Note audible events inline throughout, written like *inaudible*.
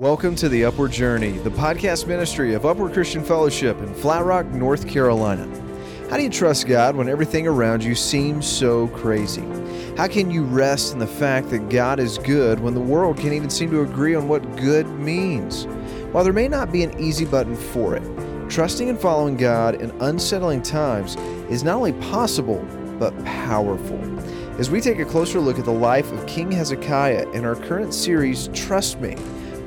Welcome to the Upward Journey, the podcast ministry of Upward Christian Fellowship in Flat Rock, North Carolina. How do you trust God when everything around you seems so crazy? How can you rest in the fact that God is good when the world can't even seem to agree on what good means? While there may not be an easy button for it, trusting and following God in unsettling times is not only possible, but powerful. As we take a closer look at the life of King Hezekiah in our current series, Trust Me,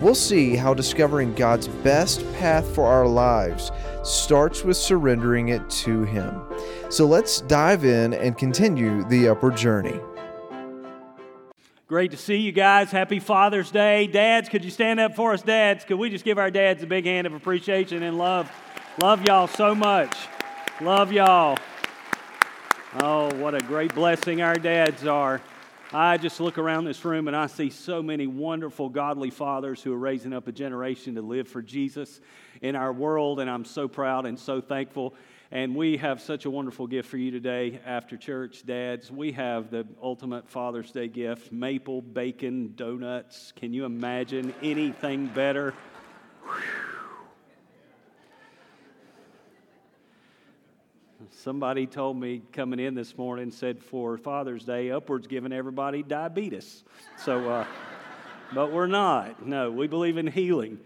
We'll see how discovering God's best path for our lives starts with surrendering it to Him. So let's dive in and continue the upward journey. Great to see you guys. Happy Father's Day. Dads, could you stand up for us, dads? Could we just give our dads a big hand of appreciation and love? Love y'all so much. Love y'all. Oh, what a great blessing our dads are. I just look around this room and I see so many wonderful, godly fathers who are raising up a generation to live for Jesus in our world, and I'm so proud and so thankful. And we have such a wonderful gift for you today after church, dads. We have the ultimate Father's Day gift maple bacon donuts. Can you imagine anything better? Whew. Somebody told me coming in this morning, said for Father's Day, Upward's giving everybody diabetes. So, uh, but we're not. No, we believe in healing.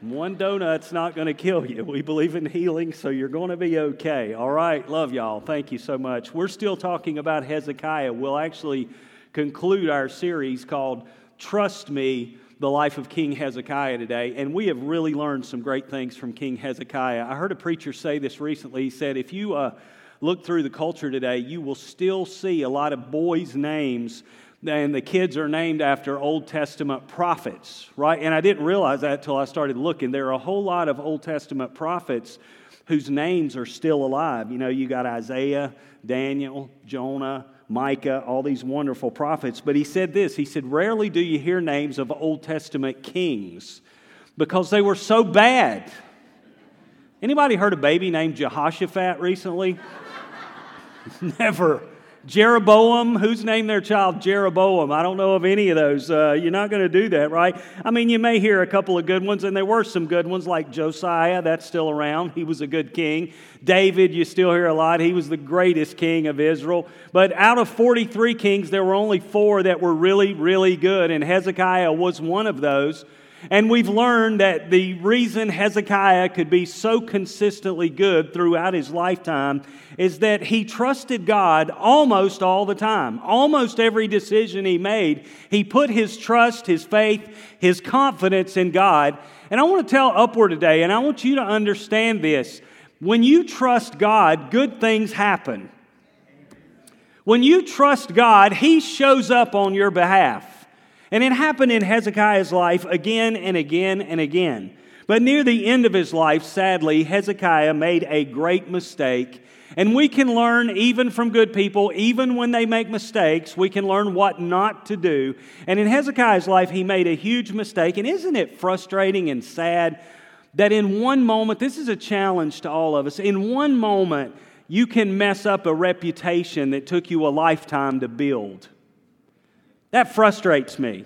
One donut's not going to kill you. We believe in healing, so you're going to be okay. All right, love y'all. Thank you so much. We're still talking about Hezekiah. We'll actually conclude our series called Trust Me the life of King Hezekiah today, and we have really learned some great things from King Hezekiah. I heard a preacher say this recently. He said, If you uh, look through the culture today, you will still see a lot of boys' names, and the kids are named after Old Testament prophets, right? And I didn't realize that until I started looking. There are a whole lot of Old Testament prophets whose names are still alive. You know, you got Isaiah, Daniel, Jonah, Micah, all these wonderful prophets. But he said this he said, Rarely do you hear names of Old Testament kings because they were so bad. Anybody heard a baby named Jehoshaphat recently? *laughs* Never. Jeroboam, who's named their child Jeroboam? I don't know of any of those. Uh, you're not going to do that, right? I mean, you may hear a couple of good ones, and there were some good ones like Josiah, that's still around. He was a good king. David, you still hear a lot. He was the greatest king of Israel. But out of 43 kings, there were only four that were really, really good, and Hezekiah was one of those. And we've learned that the reason Hezekiah could be so consistently good throughout his lifetime is that he trusted God almost all the time. Almost every decision he made, he put his trust, his faith, his confidence in God. And I want to tell Upward today, and I want you to understand this. When you trust God, good things happen. When you trust God, He shows up on your behalf. And it happened in Hezekiah's life again and again and again. But near the end of his life, sadly, Hezekiah made a great mistake. And we can learn even from good people, even when they make mistakes, we can learn what not to do. And in Hezekiah's life, he made a huge mistake. And isn't it frustrating and sad that in one moment, this is a challenge to all of us, in one moment, you can mess up a reputation that took you a lifetime to build. That frustrates me.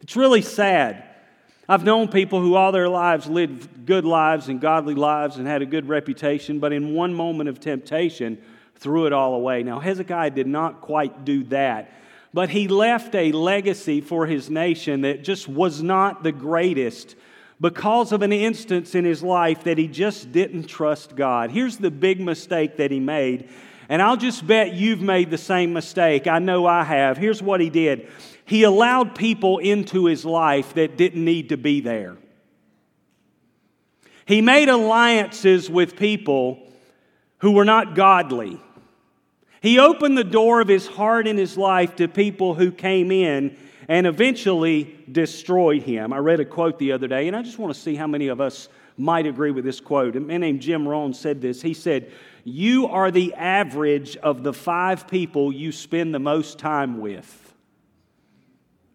It's really sad. I've known people who all their lives lived good lives and godly lives and had a good reputation, but in one moment of temptation, threw it all away. Now, Hezekiah did not quite do that, but he left a legacy for his nation that just was not the greatest because of an instance in his life that he just didn't trust God. Here's the big mistake that he made and I'll just bet you've made the same mistake. I know I have. Here's what he did he allowed people into his life that didn't need to be there. He made alliances with people who were not godly. He opened the door of his heart and his life to people who came in and eventually destroyed him. I read a quote the other day, and I just want to see how many of us might agree with this quote. A man named Jim Rohn said this. He said, You are the average of the five people you spend the most time with.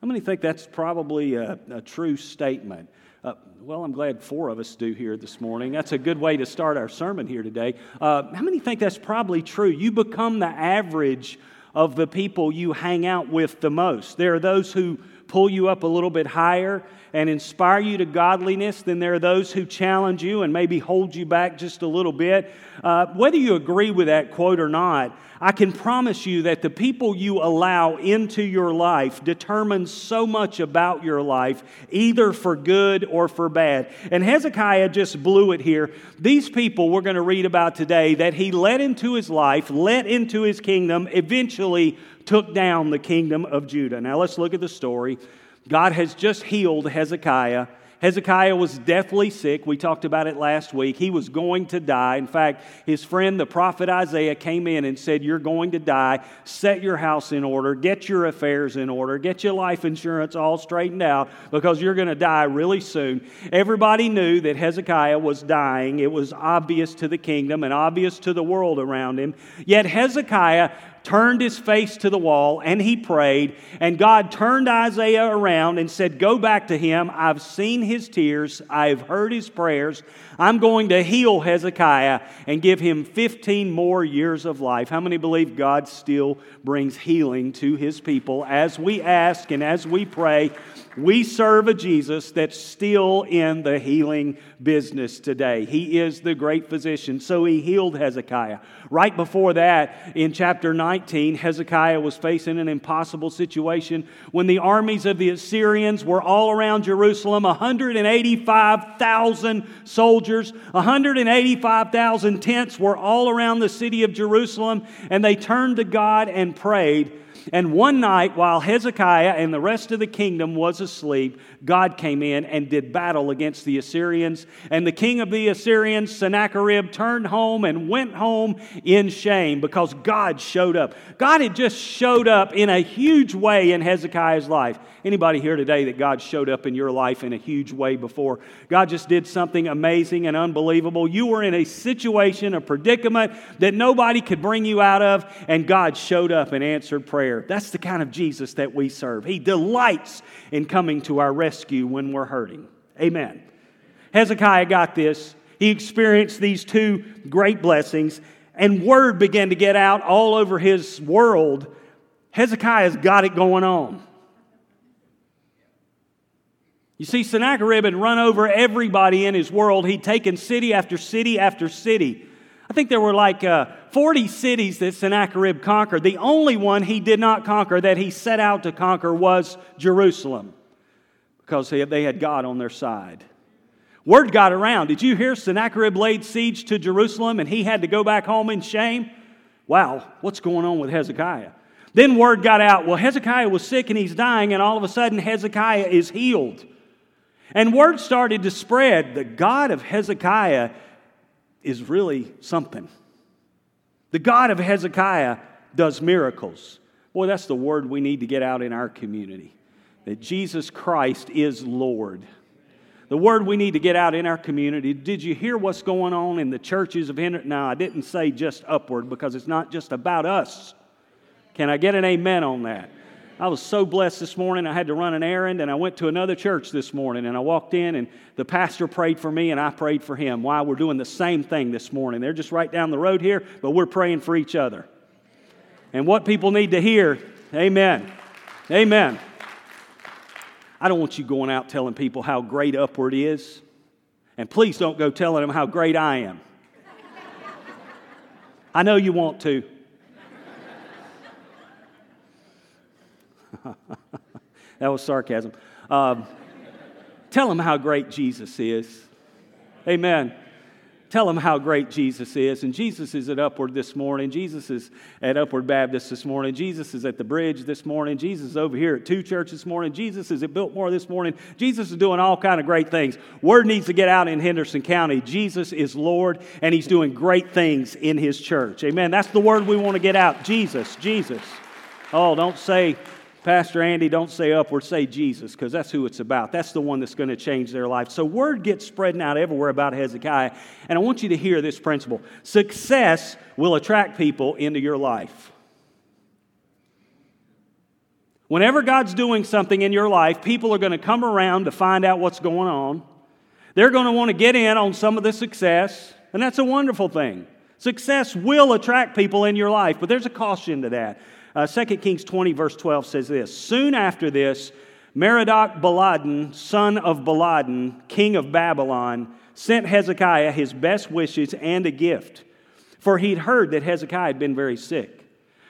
How many think that's probably a, a true statement? Uh, well, I'm glad four of us do here this morning. That's a good way to start our sermon here today. Uh, how many think that's probably true? You become the average of the people you hang out with the most. There are those who pull you up a little bit higher and inspire you to godliness, then there are those who challenge you and maybe hold you back just a little bit. Uh, whether you agree with that quote or not, I can promise you that the people you allow into your life determines so much about your life, either for good or for bad. And Hezekiah just blew it here. These people we're going to read about today that he let into his life, let into his kingdom, eventually took down the kingdom of Judah. Now let's look at the story. God has just healed Hezekiah. Hezekiah was deathly sick. We talked about it last week. He was going to die. In fact, his friend, the prophet Isaiah, came in and said, You're going to die. Set your house in order. Get your affairs in order. Get your life insurance all straightened out because you're going to die really soon. Everybody knew that Hezekiah was dying. It was obvious to the kingdom and obvious to the world around him. Yet Hezekiah turned his face to the wall and he prayed. And God turned Isaiah around and said, Go back to him. I've seen his tears, I've heard his prayers. I'm going to heal Hezekiah and give him 15 more years of life. How many believe God still brings healing to his people as we ask and as we pray? We serve a Jesus that's still in the healing business today. He is the great physician. So he healed Hezekiah. Right before that, in chapter 19, Hezekiah was facing an impossible situation when the armies of the Assyrians were all around Jerusalem 185,000 soldiers, 185,000 tents were all around the city of Jerusalem, and they turned to God and prayed. And one night, while Hezekiah and the rest of the kingdom was asleep, God came in and did battle against the Assyrians. And the king of the Assyrians, Sennacherib, turned home and went home in shame because God showed up. God had just showed up in a huge way in Hezekiah's life. Anybody here today that God showed up in your life in a huge way before? God just did something amazing and unbelievable. You were in a situation, a predicament that nobody could bring you out of, and God showed up and answered prayer. That's the kind of Jesus that we serve. He delights in coming to our rescue when we're hurting. Amen. Hezekiah got this. He experienced these two great blessings, and word began to get out all over his world. Hezekiah's got it going on. You see, Sennacherib had run over everybody in his world. He'd taken city after city after city. Think there were like uh, 40 cities that Sennacherib conquered. The only one he did not conquer that he set out to conquer was Jerusalem because they had God on their side. Word got around. Did you hear Sennacherib laid siege to Jerusalem and he had to go back home in shame? Wow, what's going on with Hezekiah? Then word got out well, Hezekiah was sick and he's dying, and all of a sudden Hezekiah is healed. And word started to spread the God of Hezekiah is really something. The God of Hezekiah does miracles. Boy, that's the word we need to get out in our community that Jesus Christ is Lord. The word we need to get out in our community. Did you hear what's going on in the churches of Henry? No, I didn't say just upward because it's not just about us. Can I get an amen on that? I was so blessed this morning. I had to run an errand and I went to another church this morning and I walked in and the pastor prayed for me and I prayed for him. Why? We're doing the same thing this morning. They're just right down the road here, but we're praying for each other. And what people need to hear, amen. Amen. I don't want you going out telling people how great Upward is. And please don't go telling them how great I am. I know you want to. *laughs* that was sarcasm. Um, tell them how great Jesus is. Amen. Tell them how great Jesus is. And Jesus is at Upward this morning. Jesus is at Upward Baptist this morning. Jesus is at the bridge this morning. Jesus is over here at two churches this morning. Jesus is at Biltmore this morning. Jesus is doing all kind of great things. Word needs to get out in Henderson County. Jesus is Lord, and He's doing great things in His church. Amen. That's the word we want to get out. Jesus, Jesus. Oh, don't say Pastor Andy, don't say upward, say Jesus, because that's who it's about. That's the one that's going to change their life. So, word gets spreading out everywhere about Hezekiah. And I want you to hear this principle success will attract people into your life. Whenever God's doing something in your life, people are going to come around to find out what's going on. They're going to want to get in on some of the success, and that's a wonderful thing. Success will attract people in your life, but there's a caution to that. Uh, 2 Kings 20, verse 12 says this Soon after this, Merodach Baladan, son of Baladan, king of Babylon, sent Hezekiah his best wishes and a gift, for he'd heard that Hezekiah had been very sick.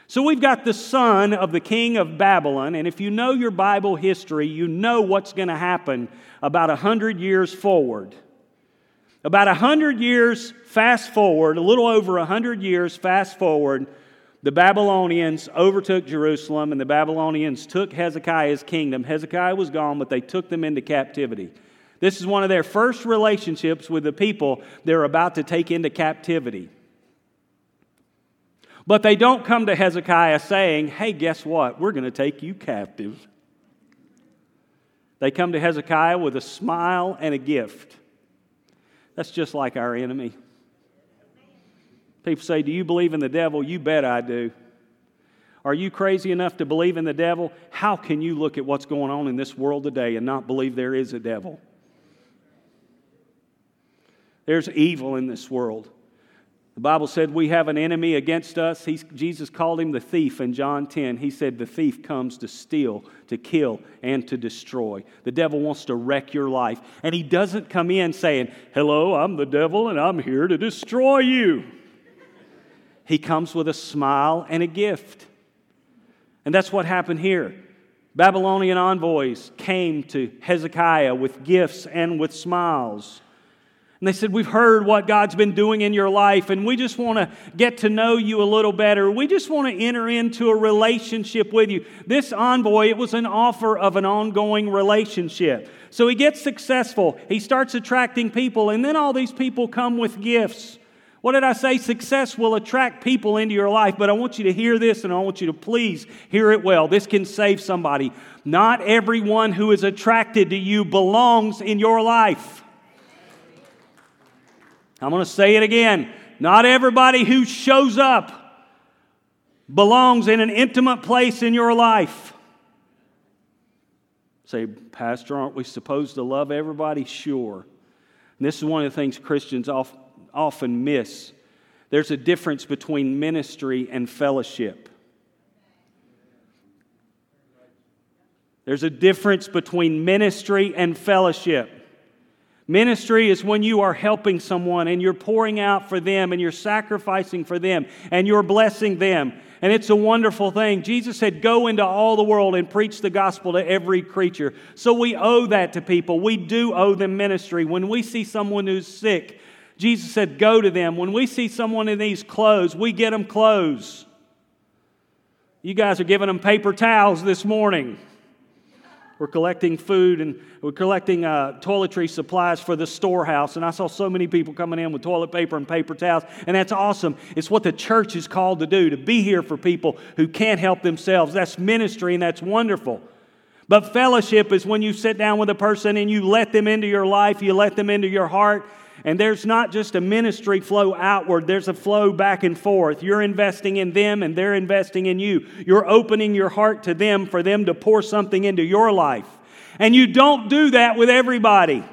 So we've got the son of the king of Babylon, and if you know your Bible history, you know what's going to happen about a hundred years forward. About a hundred years fast forward, a little over a hundred years fast forward, the Babylonians overtook Jerusalem and the Babylonians took Hezekiah's kingdom. Hezekiah was gone, but they took them into captivity. This is one of their first relationships with the people they're about to take into captivity. But they don't come to Hezekiah saying, Hey, guess what? We're going to take you captive. They come to Hezekiah with a smile and a gift. That's just like our enemy. People say, Do you believe in the devil? You bet I do. Are you crazy enough to believe in the devil? How can you look at what's going on in this world today and not believe there is a devil? There's evil in this world. The Bible said we have an enemy against us. He's, Jesus called him the thief in John 10. He said the thief comes to steal, to kill, and to destroy. The devil wants to wreck your life. And he doesn't come in saying, Hello, I'm the devil and I'm here to destroy you he comes with a smile and a gift. And that's what happened here. Babylonian envoys came to Hezekiah with gifts and with smiles. And they said, We've heard what God's been doing in your life, and we just want to get to know you a little better. We just want to enter into a relationship with you. This envoy, it was an offer of an ongoing relationship. So he gets successful. He starts attracting people, and then all these people come with gifts. What did I say? Success will attract people into your life, but I want you to hear this and I want you to please hear it well. This can save somebody. Not everyone who is attracted to you belongs in your life. I'm going to say it again. Not everybody who shows up belongs in an intimate place in your life. Say, Pastor, aren't we supposed to love everybody? Sure. And this is one of the things Christians often often miss. There's a difference between ministry and fellowship. There's a difference between ministry and fellowship. Ministry is when you are helping someone and you're pouring out for them and you're sacrificing for them and you're blessing them. And it's a wonderful thing. Jesus said, Go into all the world and preach the gospel to every creature. So we owe that to people. We do owe them ministry. When we see someone who's sick, Jesus said, Go to them. When we see someone in these clothes, we get them clothes. You guys are giving them paper towels this morning. We're collecting food and we're collecting uh, toiletry supplies for the storehouse. And I saw so many people coming in with toilet paper and paper towels. And that's awesome. It's what the church is called to do, to be here for people who can't help themselves. That's ministry and that's wonderful. But fellowship is when you sit down with a person and you let them into your life, you let them into your heart, and there's not just a ministry flow outward, there's a flow back and forth. You're investing in them and they're investing in you. You're opening your heart to them for them to pour something into your life. And you don't do that with everybody.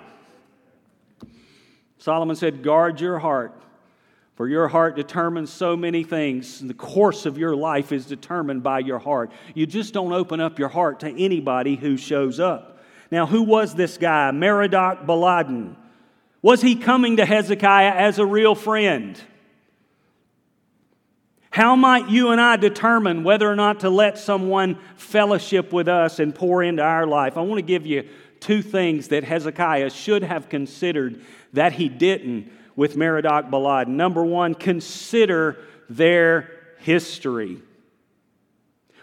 Solomon said, Guard your heart, for your heart determines so many things. The course of your life is determined by your heart. You just don't open up your heart to anybody who shows up. Now, who was this guy? Merodach Baladan. Was he coming to Hezekiah as a real friend? How might you and I determine whether or not to let someone fellowship with us and pour into our life? I want to give you two things that Hezekiah should have considered that he didn't with Merodach Balad. Number one, consider their history.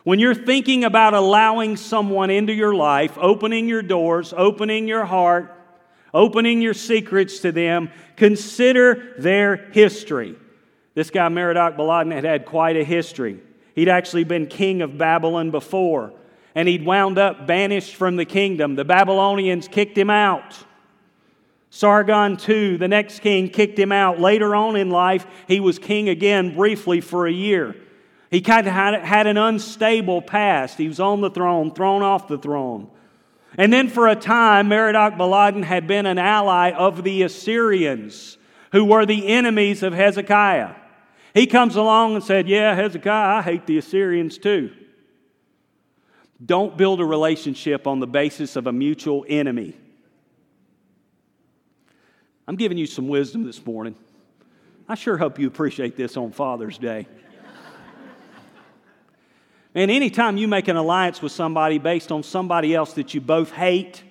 When you're thinking about allowing someone into your life, opening your doors, opening your heart, opening your secrets to them. Consider their history. This guy, Merodach Baladan, had had quite a history. He'd actually been king of Babylon before, and he'd wound up banished from the kingdom. The Babylonians kicked him out. Sargon II, the next king, kicked him out. Later on in life, he was king again briefly for a year. He kind of had, had an unstable past. He was on the throne, thrown off the throne. And then for a time, Merodach Baladan had been an ally of the Assyrians, who were the enemies of Hezekiah. He comes along and said, Yeah, Hezekiah, I hate the Assyrians too. Don't build a relationship on the basis of a mutual enemy. I'm giving you some wisdom this morning. I sure hope you appreciate this on Father's Day. And anytime you make an alliance with somebody based on somebody else that you both hate,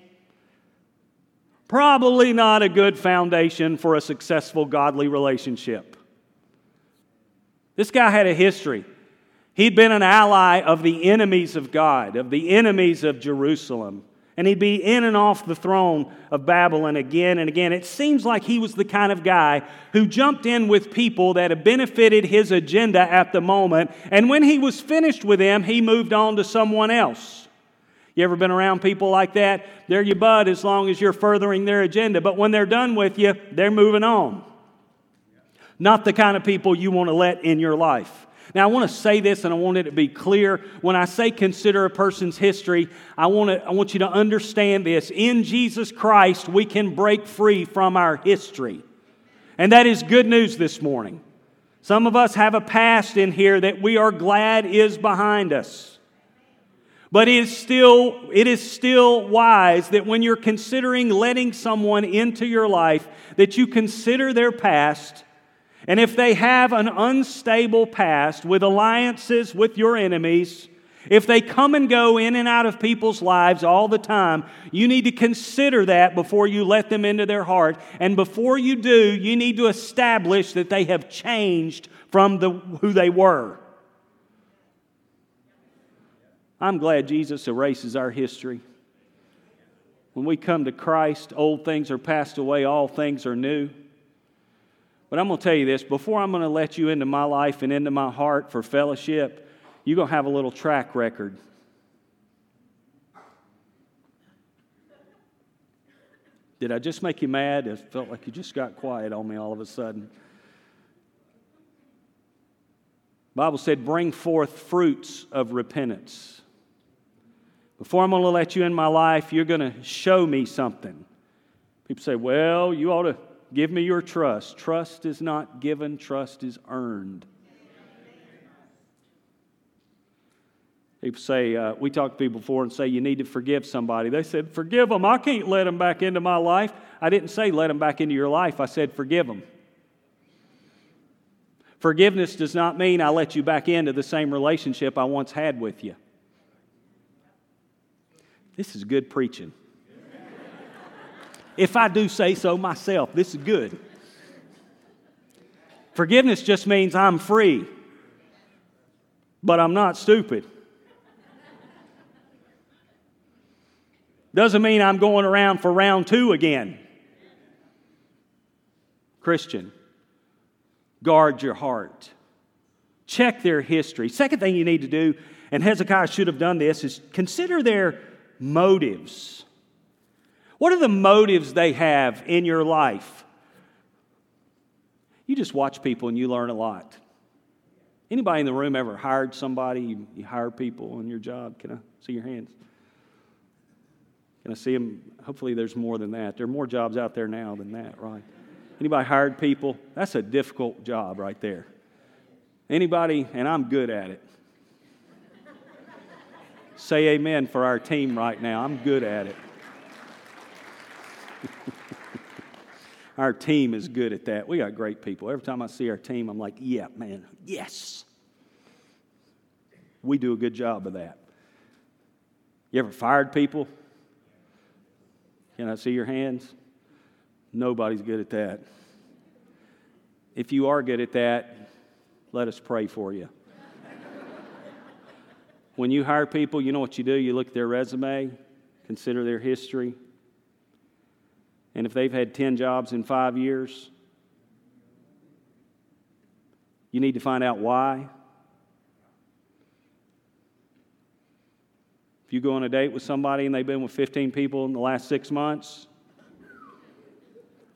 probably not a good foundation for a successful godly relationship. This guy had a history. He'd been an ally of the enemies of God, of the enemies of Jerusalem. And he'd be in and off the throne of Babylon again and again. It seems like he was the kind of guy who jumped in with people that had benefited his agenda at the moment. And when he was finished with them, he moved on to someone else. You ever been around people like that? They're your bud as long as you're furthering their agenda. But when they're done with you, they're moving on. Not the kind of people you want to let in your life. Now, I want to say this and I want it to be clear. When I say consider a person's history, I want, to, I want you to understand this. In Jesus Christ, we can break free from our history. And that is good news this morning. Some of us have a past in here that we are glad is behind us. But it is still, it is still wise that when you're considering letting someone into your life, that you consider their past and if they have an unstable past with alliances with your enemies, if they come and go in and out of people's lives all the time, you need to consider that before you let them into their heart. And before you do, you need to establish that they have changed from the, who they were. I'm glad Jesus erases our history. When we come to Christ, old things are passed away, all things are new. But I'm going to tell you this before I'm going to let you into my life and into my heart for fellowship, you're going to have a little track record. Did I just make you mad? It felt like you just got quiet on me all of a sudden. Bible said, bring forth fruits of repentance. Before I'm going to let you in my life, you're going to show me something. People say, well, you ought to Give me your trust. Trust is not given, trust is earned. People say, uh, we talked to people before and say you need to forgive somebody. They said, Forgive them. I can't let them back into my life. I didn't say let them back into your life. I said, Forgive them. Forgiveness does not mean I let you back into the same relationship I once had with you. This is good preaching. If I do say so myself, this is good. Forgiveness just means I'm free, but I'm not stupid. Doesn't mean I'm going around for round two again. Christian, guard your heart. Check their history. Second thing you need to do, and Hezekiah should have done this, is consider their motives. What are the motives they have in your life? You just watch people and you learn a lot. Anybody in the room ever hired somebody? You, you hire people on your job? Can I see your hands? Can I see them? Hopefully, there's more than that. There are more jobs out there now than that, right? Anybody hired people? That's a difficult job right there. Anybody, and I'm good at it. Say amen for our team right now. I'm good at it. *laughs* our team is good at that. We got great people. Every time I see our team, I'm like, yeah, man, yes. We do a good job of that. You ever fired people? Can I see your hands? Nobody's good at that. If you are good at that, let us pray for you. *laughs* when you hire people, you know what you do? You look at their resume, consider their history, and if they've had 10 jobs in five years, you need to find out why. If you go on a date with somebody and they've been with 15 people in the last six months,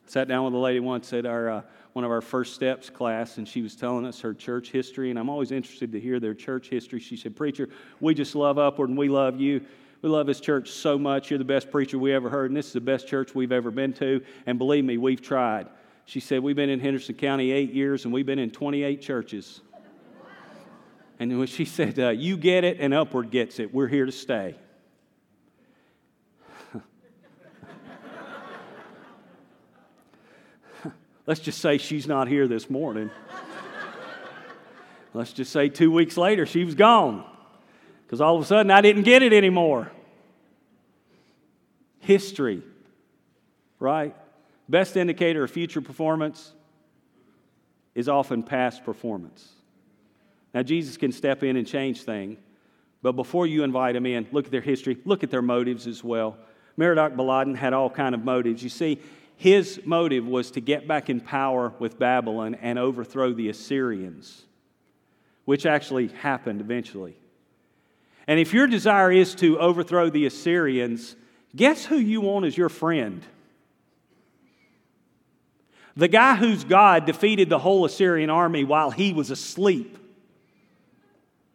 sat down with a lady once at our, uh, one of our first steps class, and she was telling us her church history, and I'm always interested to hear their church history. She said, Preacher, we just love Upward and we love you. We love this church so much. You're the best preacher we ever heard, and this is the best church we've ever been to. And believe me, we've tried. She said, We've been in Henderson County eight years, and we've been in 28 churches. And when she said, uh, You get it and Upward gets it, we're here to stay. *laughs* Let's just say she's not here this morning. Let's just say two weeks later she was gone because all of a sudden I didn't get it anymore. History, right? Best indicator of future performance is often past performance. Now, Jesus can step in and change things, but before you invite them in, look at their history, look at their motives as well. Merodach Baladan had all kind of motives. You see, his motive was to get back in power with Babylon and overthrow the Assyrians, which actually happened eventually. And if your desire is to overthrow the Assyrians, guess who you want as your friend? The guy whose God defeated the whole Assyrian army while he was asleep.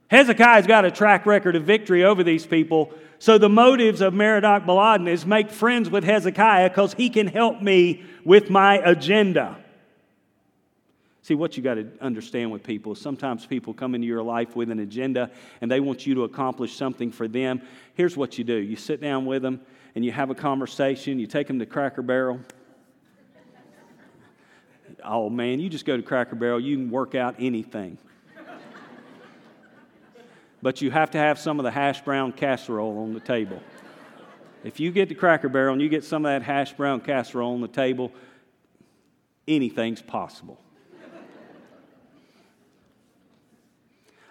Hezekiah's got a track record of victory over these people. So the motives of Merodach Baladan is make friends with Hezekiah because he can help me with my agenda. See, what you got to understand with people is sometimes people come into your life with an agenda and they want you to accomplish something for them. Here's what you do you sit down with them and you have a conversation, you take them to Cracker Barrel. Oh man, you just go to Cracker Barrel, you can work out anything. but you have to have some of the hash brown casserole on the table. If you get to Cracker Barrel and you get some of that hash brown casserole on the table, anything's possible.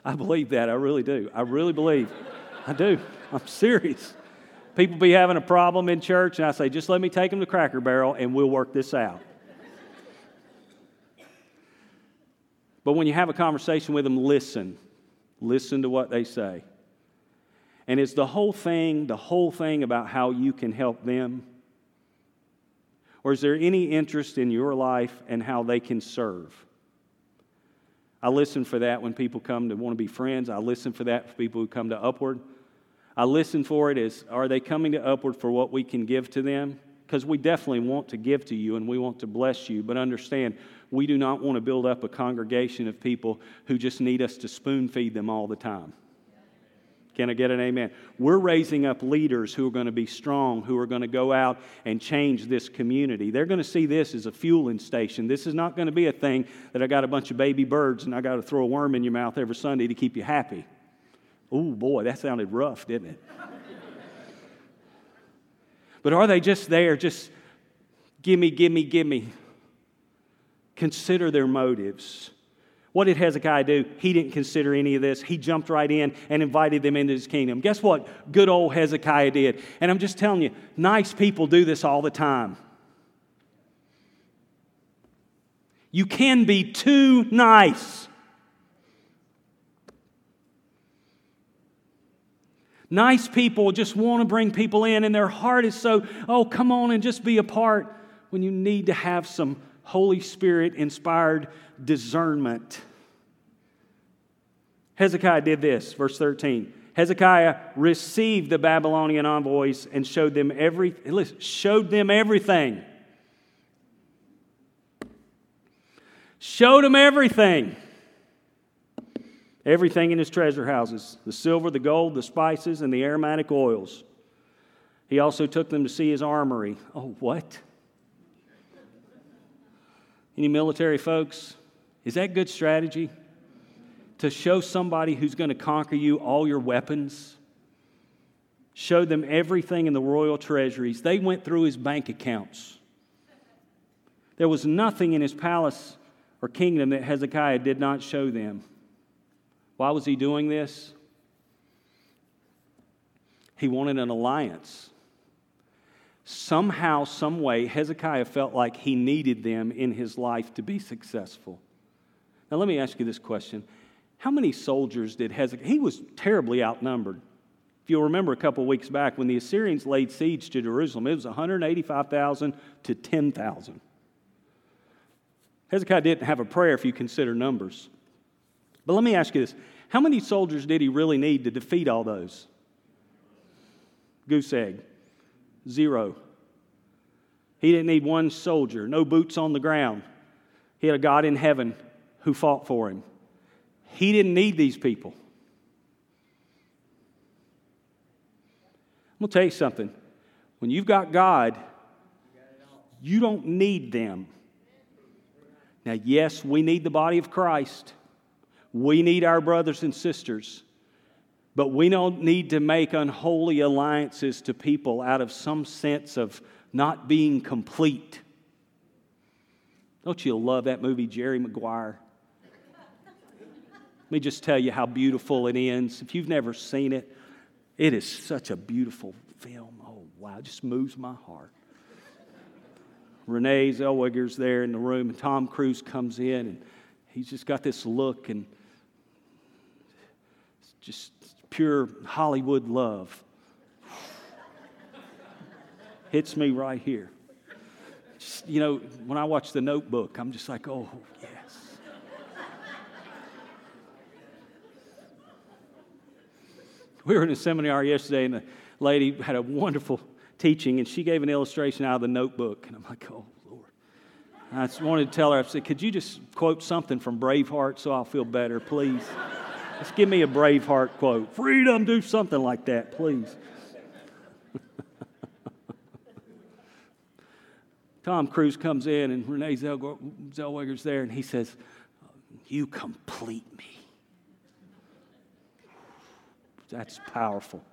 I believe that. I really do. I really believe. I do. I'm serious. People be having a problem in church, and I say, just let me take them to Cracker Barrel and we'll work this out. But when you have a conversation with them, listen. Listen to what they say. And is the whole thing, the whole thing about how you can help them? Or is there any interest in your life and how they can serve? I listen for that when people come to want to be friends. I listen for that for people who come to Upward. I listen for it as are they coming to Upward for what we can give to them? Because we definitely want to give to you and we want to bless you. But understand, we do not want to build up a congregation of people who just need us to spoon feed them all the time. Can I get an amen? We're raising up leaders who are going to be strong, who are going to go out and change this community. They're going to see this as a fueling station. This is not going to be a thing that I got a bunch of baby birds and I got to throw a worm in your mouth every Sunday to keep you happy. Oh boy, that sounded rough, didn't it? but are they just there, just gimme, gimme, gimme? Consider their motives. What did Hezekiah do? He didn't consider any of this. He jumped right in and invited them into his kingdom. Guess what good old Hezekiah did? And I'm just telling you, nice people do this all the time. You can be too nice. Nice people just want to bring people in, and their heart is so, oh, come on and just be a part when you need to have some Holy Spirit inspired discernment. Hezekiah did this, verse 13. Hezekiah received the Babylonian envoys and showed them every listen, showed them everything. Showed them everything. Everything in his treasure houses the silver, the gold, the spices, and the aromatic oils. He also took them to see his armory. Oh, what? Any military folks? Is that good strategy? To show somebody who's going to conquer you all your weapons? Show them everything in the royal treasuries. They went through his bank accounts. There was nothing in his palace or kingdom that Hezekiah did not show them. Why was he doing this? He wanted an alliance somehow, some way, Hezekiah felt like he needed them in his life to be successful. Now, let me ask you this question How many soldiers did Hezekiah? He was terribly outnumbered. If you'll remember a couple weeks back, when the Assyrians laid siege to Jerusalem, it was 185,000 to 10,000. Hezekiah didn't have a prayer if you consider numbers. But let me ask you this how many soldiers did he really need to defeat all those? Goose egg. Zero. He didn't need one soldier, no boots on the ground. He had a God in heaven who fought for him. He didn't need these people. I'm going to tell you something. When you've got God, you don't need them. Now, yes, we need the body of Christ. We need our brothers and sisters. But we don't need to make unholy alliances to people out of some sense of not being complete. Don't you love that movie, Jerry Maguire? Let me just tell you how beautiful it ends. If you've never seen it, it is such a beautiful film. Oh, wow, it just moves my heart. Renee Zellweger's there in the room, and Tom Cruise comes in, and he's just got this look and just pure Hollywood love. *laughs* Hits me right here. Just, you know, when I watch The Notebook, I'm just like, oh, yes. *laughs* We were in a seminar yesterday, and the lady had a wonderful teaching, and she gave an illustration out of the notebook. And I'm like, oh, Lord. I just wanted to tell her, I said, could you just quote something from Braveheart so I'll feel better, please? *laughs* Just give me a Braveheart quote. Freedom, do something like that, please. *laughs* Tom Cruise comes in, and Renee Zellweger, Zellweger's there, and he says, You complete me. That's powerful.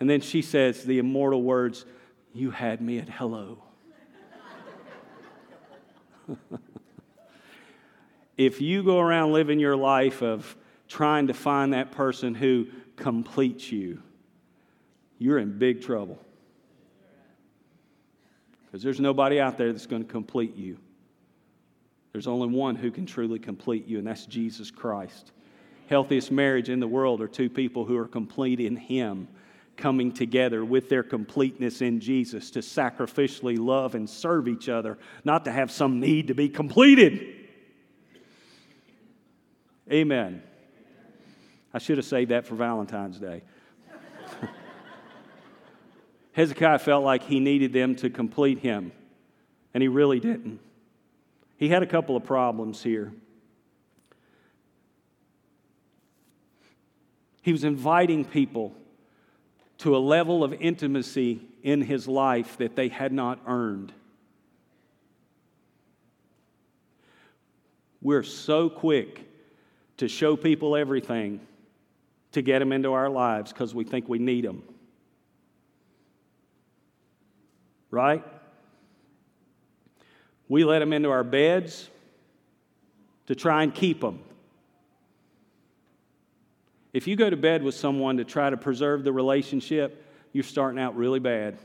And then she says the immortal words, You had me at hello. *laughs* if you go around living your life of trying to find that person who completes you, you're in big trouble. Because there's nobody out there that's going to complete you. There's only one who can truly complete you, and that's Jesus Christ. Healthiest marriage in the world are two people who are complete in Him coming together with their completeness in Jesus to sacrificially love and serve each other, not to have some need to be completed. Amen. I should have saved that for Valentine's Day. *laughs* Hezekiah felt like he needed them to complete him, and he really didn't. He had a couple of problems here. He was inviting people to a level of intimacy in his life that they had not earned. We're so quick to show people everything to get them into our lives because we think we need them. Right? We let them into our beds to try and keep them. If you go to bed with someone to try to preserve the relationship, you're starting out really bad.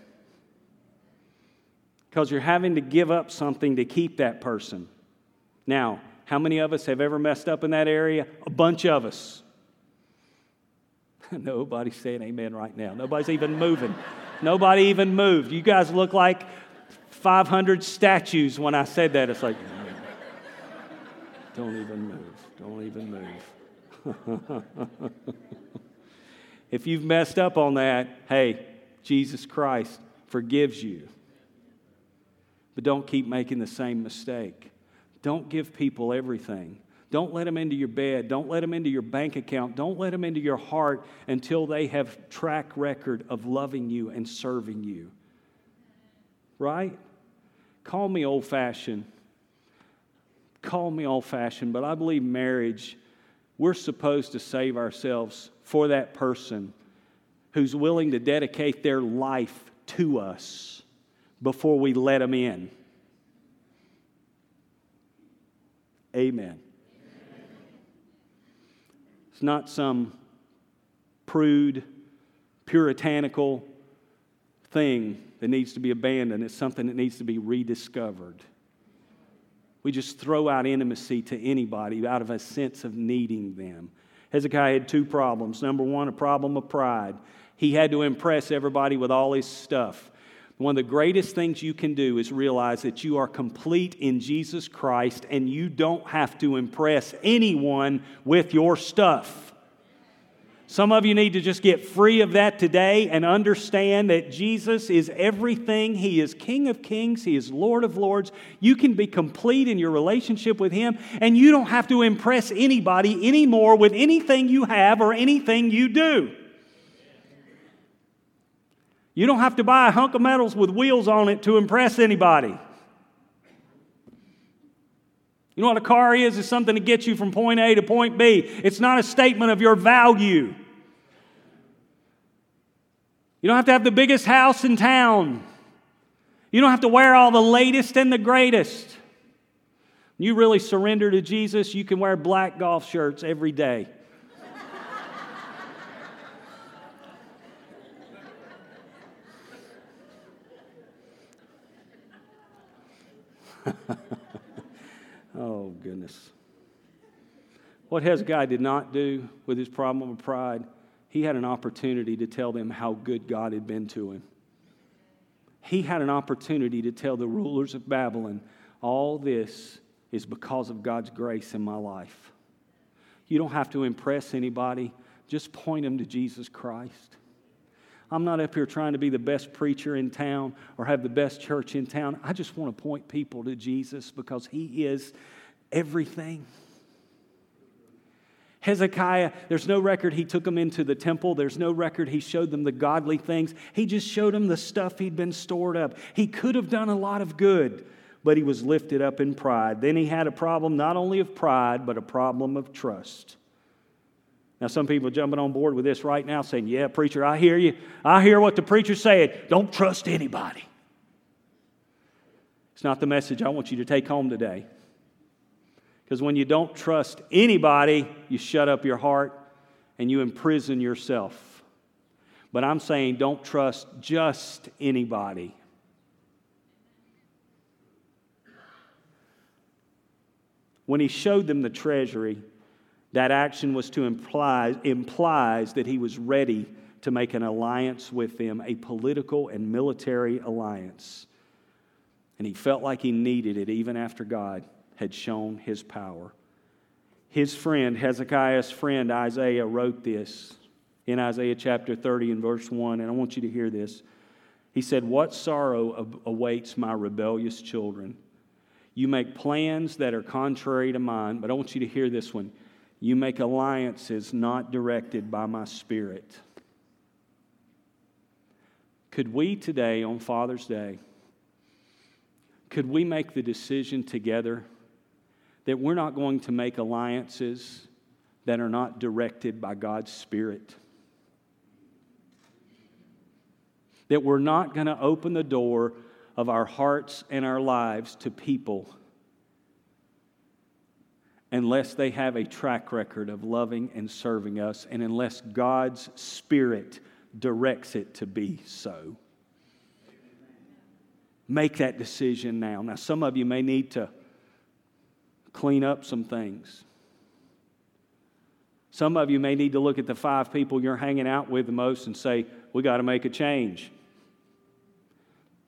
Because you're having to give up something to keep that person. Now, how many of us have ever messed up in that area? A bunch of us. *laughs* Nobody's saying amen right now. Nobody's even moving. Nobody even moved. You guys look like 500 statues when I said that. It's like, *laughs* don't even move. Don't even move. *laughs* if you've messed up on that, hey, Jesus Christ forgives you. But don't keep making the same mistake. Don't give people everything. Don't let them into your bed. Don't let them into your bank account. Don't let them into your heart until they have track record of loving you and serving you. Right? Call me old fashioned. Call me old fashioned, but I believe marriage we're supposed to save ourselves for that person who's willing to dedicate their life to us before we let them in. Amen. It's not some prude, puritanical thing that needs to be abandoned. It's something that needs to be rediscovered. We just throw out intimacy to anybody out of a sense of needing them. Hezekiah had two problems. Number one, a problem of pride. He had to impress everybody with all his stuff. One of the greatest things you can do is realize that you are complete in Jesus Christ and you don't have to impress anyone with your stuff. Some of you need to just get free of that today and understand that Jesus is everything. He is King of Kings, He is Lord of Lords. You can be complete in your relationship with Him, and you don't have to impress anybody anymore with anything you have or anything you do. You don't have to buy a hunk of metals with wheels on it to impress anybody. You know what a car is? It's something to get you from point A to point B. It's not a statement of your value. You don't have to have the biggest house in town. You don't have to wear all the latest and the greatest. When you really surrender to Jesus, you can wear black golf shirts every day. *laughs* Oh, goodness. What Hezekiah did not do with his problem of pride, he had an opportunity to tell them how good God had been to him. He had an opportunity to tell the rulers of Babylon, all this is because of God's grace in my life. You don't have to impress anybody, just point them to Jesus Christ. I'm not up here trying to be the best preacher in town or have the best church in town. I just want to point people to Jesus because He is everything. Hezekiah, there's no record he took them into the temple. There's no record he showed them the godly things. He just showed them the stuff he'd been stored up. He could have done a lot of good, but he was lifted up in pride. Then he had a problem not only of pride, but a problem of trust. Now, some people jumping on board with this right now saying, Yeah, preacher, I hear you. I hear what the preacher said. Don't trust anybody. It's not the message I want you to take home today. Because when you don't trust anybody, you shut up your heart and you imprison yourself. But I'm saying don't trust just anybody. When he showed them the treasury, that action was to imply implies that he was ready to make an alliance with them, a political and military alliance. And he felt like he needed it even after God had shown his power. His friend, Hezekiah's friend Isaiah, wrote this in Isaiah chapter 30 and verse 1, and I want you to hear this. He said, What sorrow awaits my rebellious children? You make plans that are contrary to mine, but I want you to hear this one. You make alliances not directed by my spirit. Could we today, on Father's Day, could we make the decision together that we're not going to make alliances that are not directed by God's Spirit? That we're not going to open the door of our hearts and our lives to people unless they have a track record of loving and serving us, and unless God's Spirit directs it to be so. Make that decision now. Now, some of you may need to clean up some things. Some of you may need to look at the five people you're hanging out with the most and say, We got to make a change.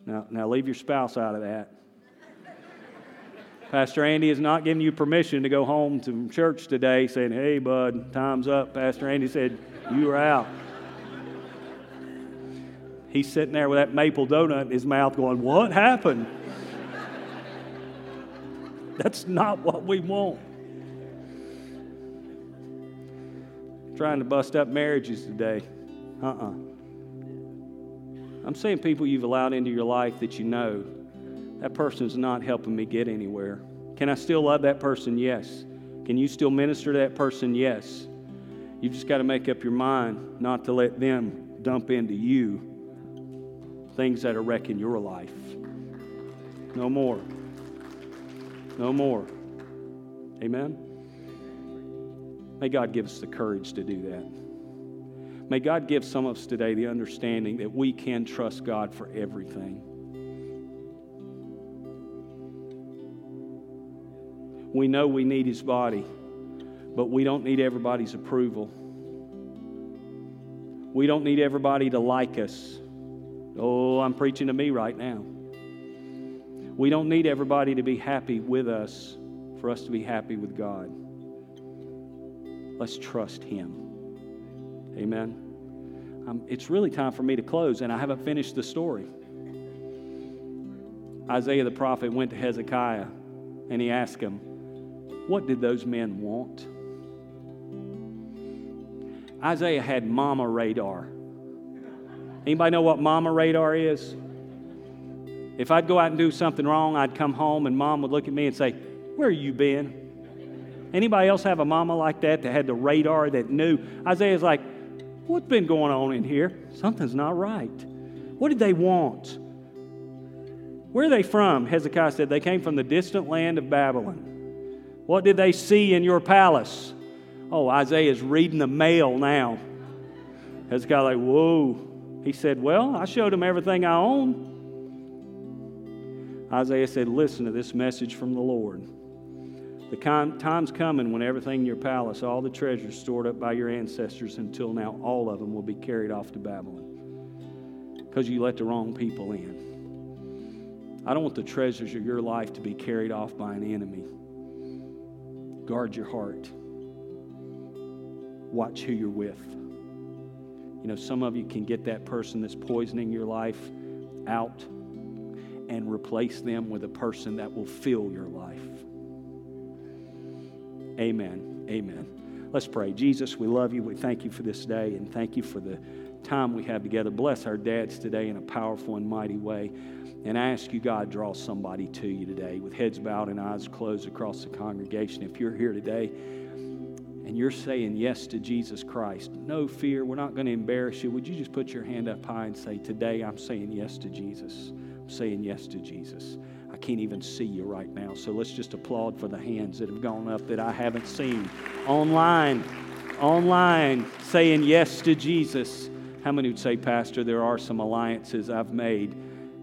Now, now, leave your spouse out of that. Pastor Andy is not giving you permission to go home to church today saying, Hey, bud, time's up. Pastor Andy said, You are out. He's sitting there with that maple donut in his mouth going, What happened? That's not what we want. Trying to bust up marriages today. Uh uh-uh. uh. i am saying people you've allowed into your life that you know that person's not helping me get anywhere. Can I still love that person? Yes. Can you still minister to that person? Yes. You've just got to make up your mind not to let them dump into you things that are wrecking your life. No more. No more. Amen. May God give us the courage to do that. May God give some of us today the understanding that we can trust God for everything. We know we need His body, but we don't need everybody's approval. We don't need everybody to like us. Oh, I'm preaching to me right now. We don't need everybody to be happy with us for us to be happy with God. Let's trust Him. Amen. Um, it's really time for me to close, and I haven't finished the story. Isaiah the prophet went to Hezekiah and he asked him, What did those men want? Isaiah had mama radar. Anybody know what mama radar is? If I'd go out and do something wrong, I'd come home and mom would look at me and say, Where you been? Anybody else have a mama like that that had the radar that knew? Isaiah's like, What's been going on in here? Something's not right. What did they want? Where are they from? Hezekiah said, They came from the distant land of Babylon. What did they see in your palace? Oh, Isaiah's reading the mail now. Hezekiah, like, whoa. He said, Well, I showed them everything I own. Isaiah said, Listen to this message from the Lord. The time's coming when everything in your palace, all the treasures stored up by your ancestors until now, all of them will be carried off to Babylon because you let the wrong people in. I don't want the treasures of your life to be carried off by an enemy. Guard your heart. Watch who you're with. You know, some of you can get that person that's poisoning your life out and replace them with a person that will fill your life. Amen. Amen. Let's pray. Jesus, we love you. We thank you for this day and thank you for the time we have together. Bless our dads today in a powerful and mighty way. And I ask you, God, draw somebody to you today with heads bowed and eyes closed across the congregation. If you're here today and you're saying yes to Jesus Christ, no fear, we're not going to embarrass you. Would you just put your hand up high and say, Today I'm saying yes to Jesus? I'm saying yes to Jesus. I can't even see you right now. So let's just applaud for the hands that have gone up that I haven't seen. Online, online, saying yes to Jesus. How many would say, Pastor, there are some alliances I've made?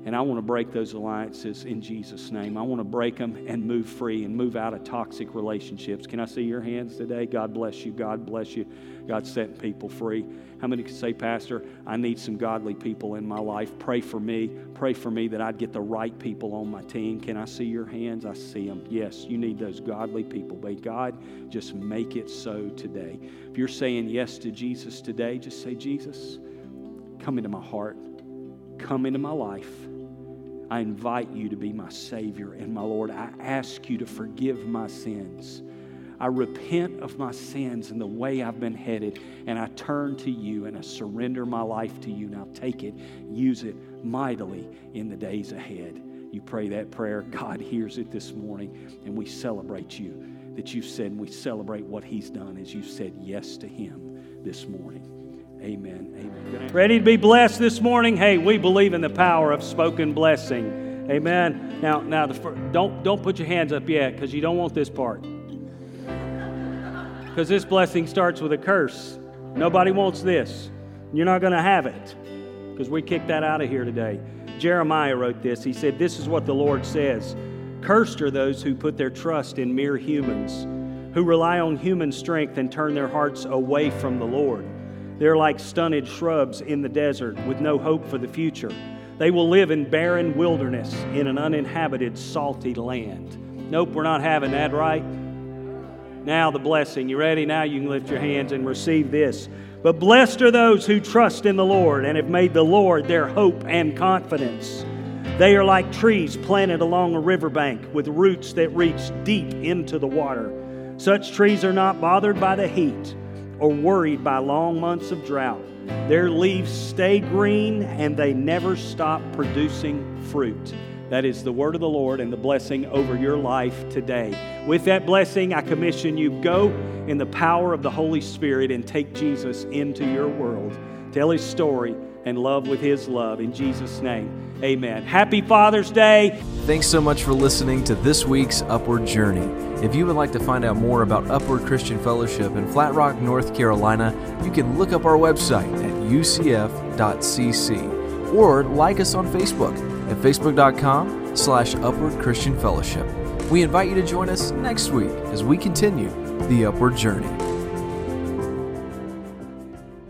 And I want to break those alliances in Jesus' name. I want to break them and move free and move out of toxic relationships. Can I see your hands today? God bless you. God bless you. God setting people free. How many can say, Pastor, I need some godly people in my life? Pray for me. Pray for me that I'd get the right people on my team. Can I see your hands? I see them. Yes, you need those godly people. May God just make it so today. If you're saying yes to Jesus today, just say, Jesus, come into my heart, come into my life. I invite you to be my Savior and my Lord. I ask you to forgive my sins. I repent of my sins and the way I've been headed, and I turn to you and I surrender my life to you. Now take it, use it mightily in the days ahead. You pray that prayer, God hears it this morning, and we celebrate you that you've said, and we celebrate what He's done as you said yes to Him this morning. Amen. Amen. Ready to be blessed this morning? Hey, we believe in the power of spoken blessing. Amen. Now, now, the, don't don't put your hands up yet because you don't want this part. Because this blessing starts with a curse. Nobody wants this. You're not going to have it because we kicked that out of here today. Jeremiah wrote this. He said, "This is what the Lord says: Cursed are those who put their trust in mere humans, who rely on human strength and turn their hearts away from the Lord." They're like stunted shrubs in the desert with no hope for the future. They will live in barren wilderness in an uninhabited, salty land. Nope, we're not having that, right? Now, the blessing. You ready? Now you can lift your hands and receive this. But blessed are those who trust in the Lord and have made the Lord their hope and confidence. They are like trees planted along a riverbank with roots that reach deep into the water. Such trees are not bothered by the heat or worried by long months of drought. Their leaves stay green and they never stop producing fruit. That is the word of the Lord and the blessing over your life today. With that blessing, I commission you go in the power of the Holy Spirit and take Jesus into your world. Tell his story and love with his love. In Jesus' name, amen. Happy Father's Day. Thanks so much for listening to this week's Upward Journey. If you would like to find out more about Upward Christian Fellowship in Flat Rock, North Carolina, you can look up our website at ucf.cc or like us on Facebook at facebook.com slash upward christian fellowship. We invite you to join us next week as we continue the upward journey.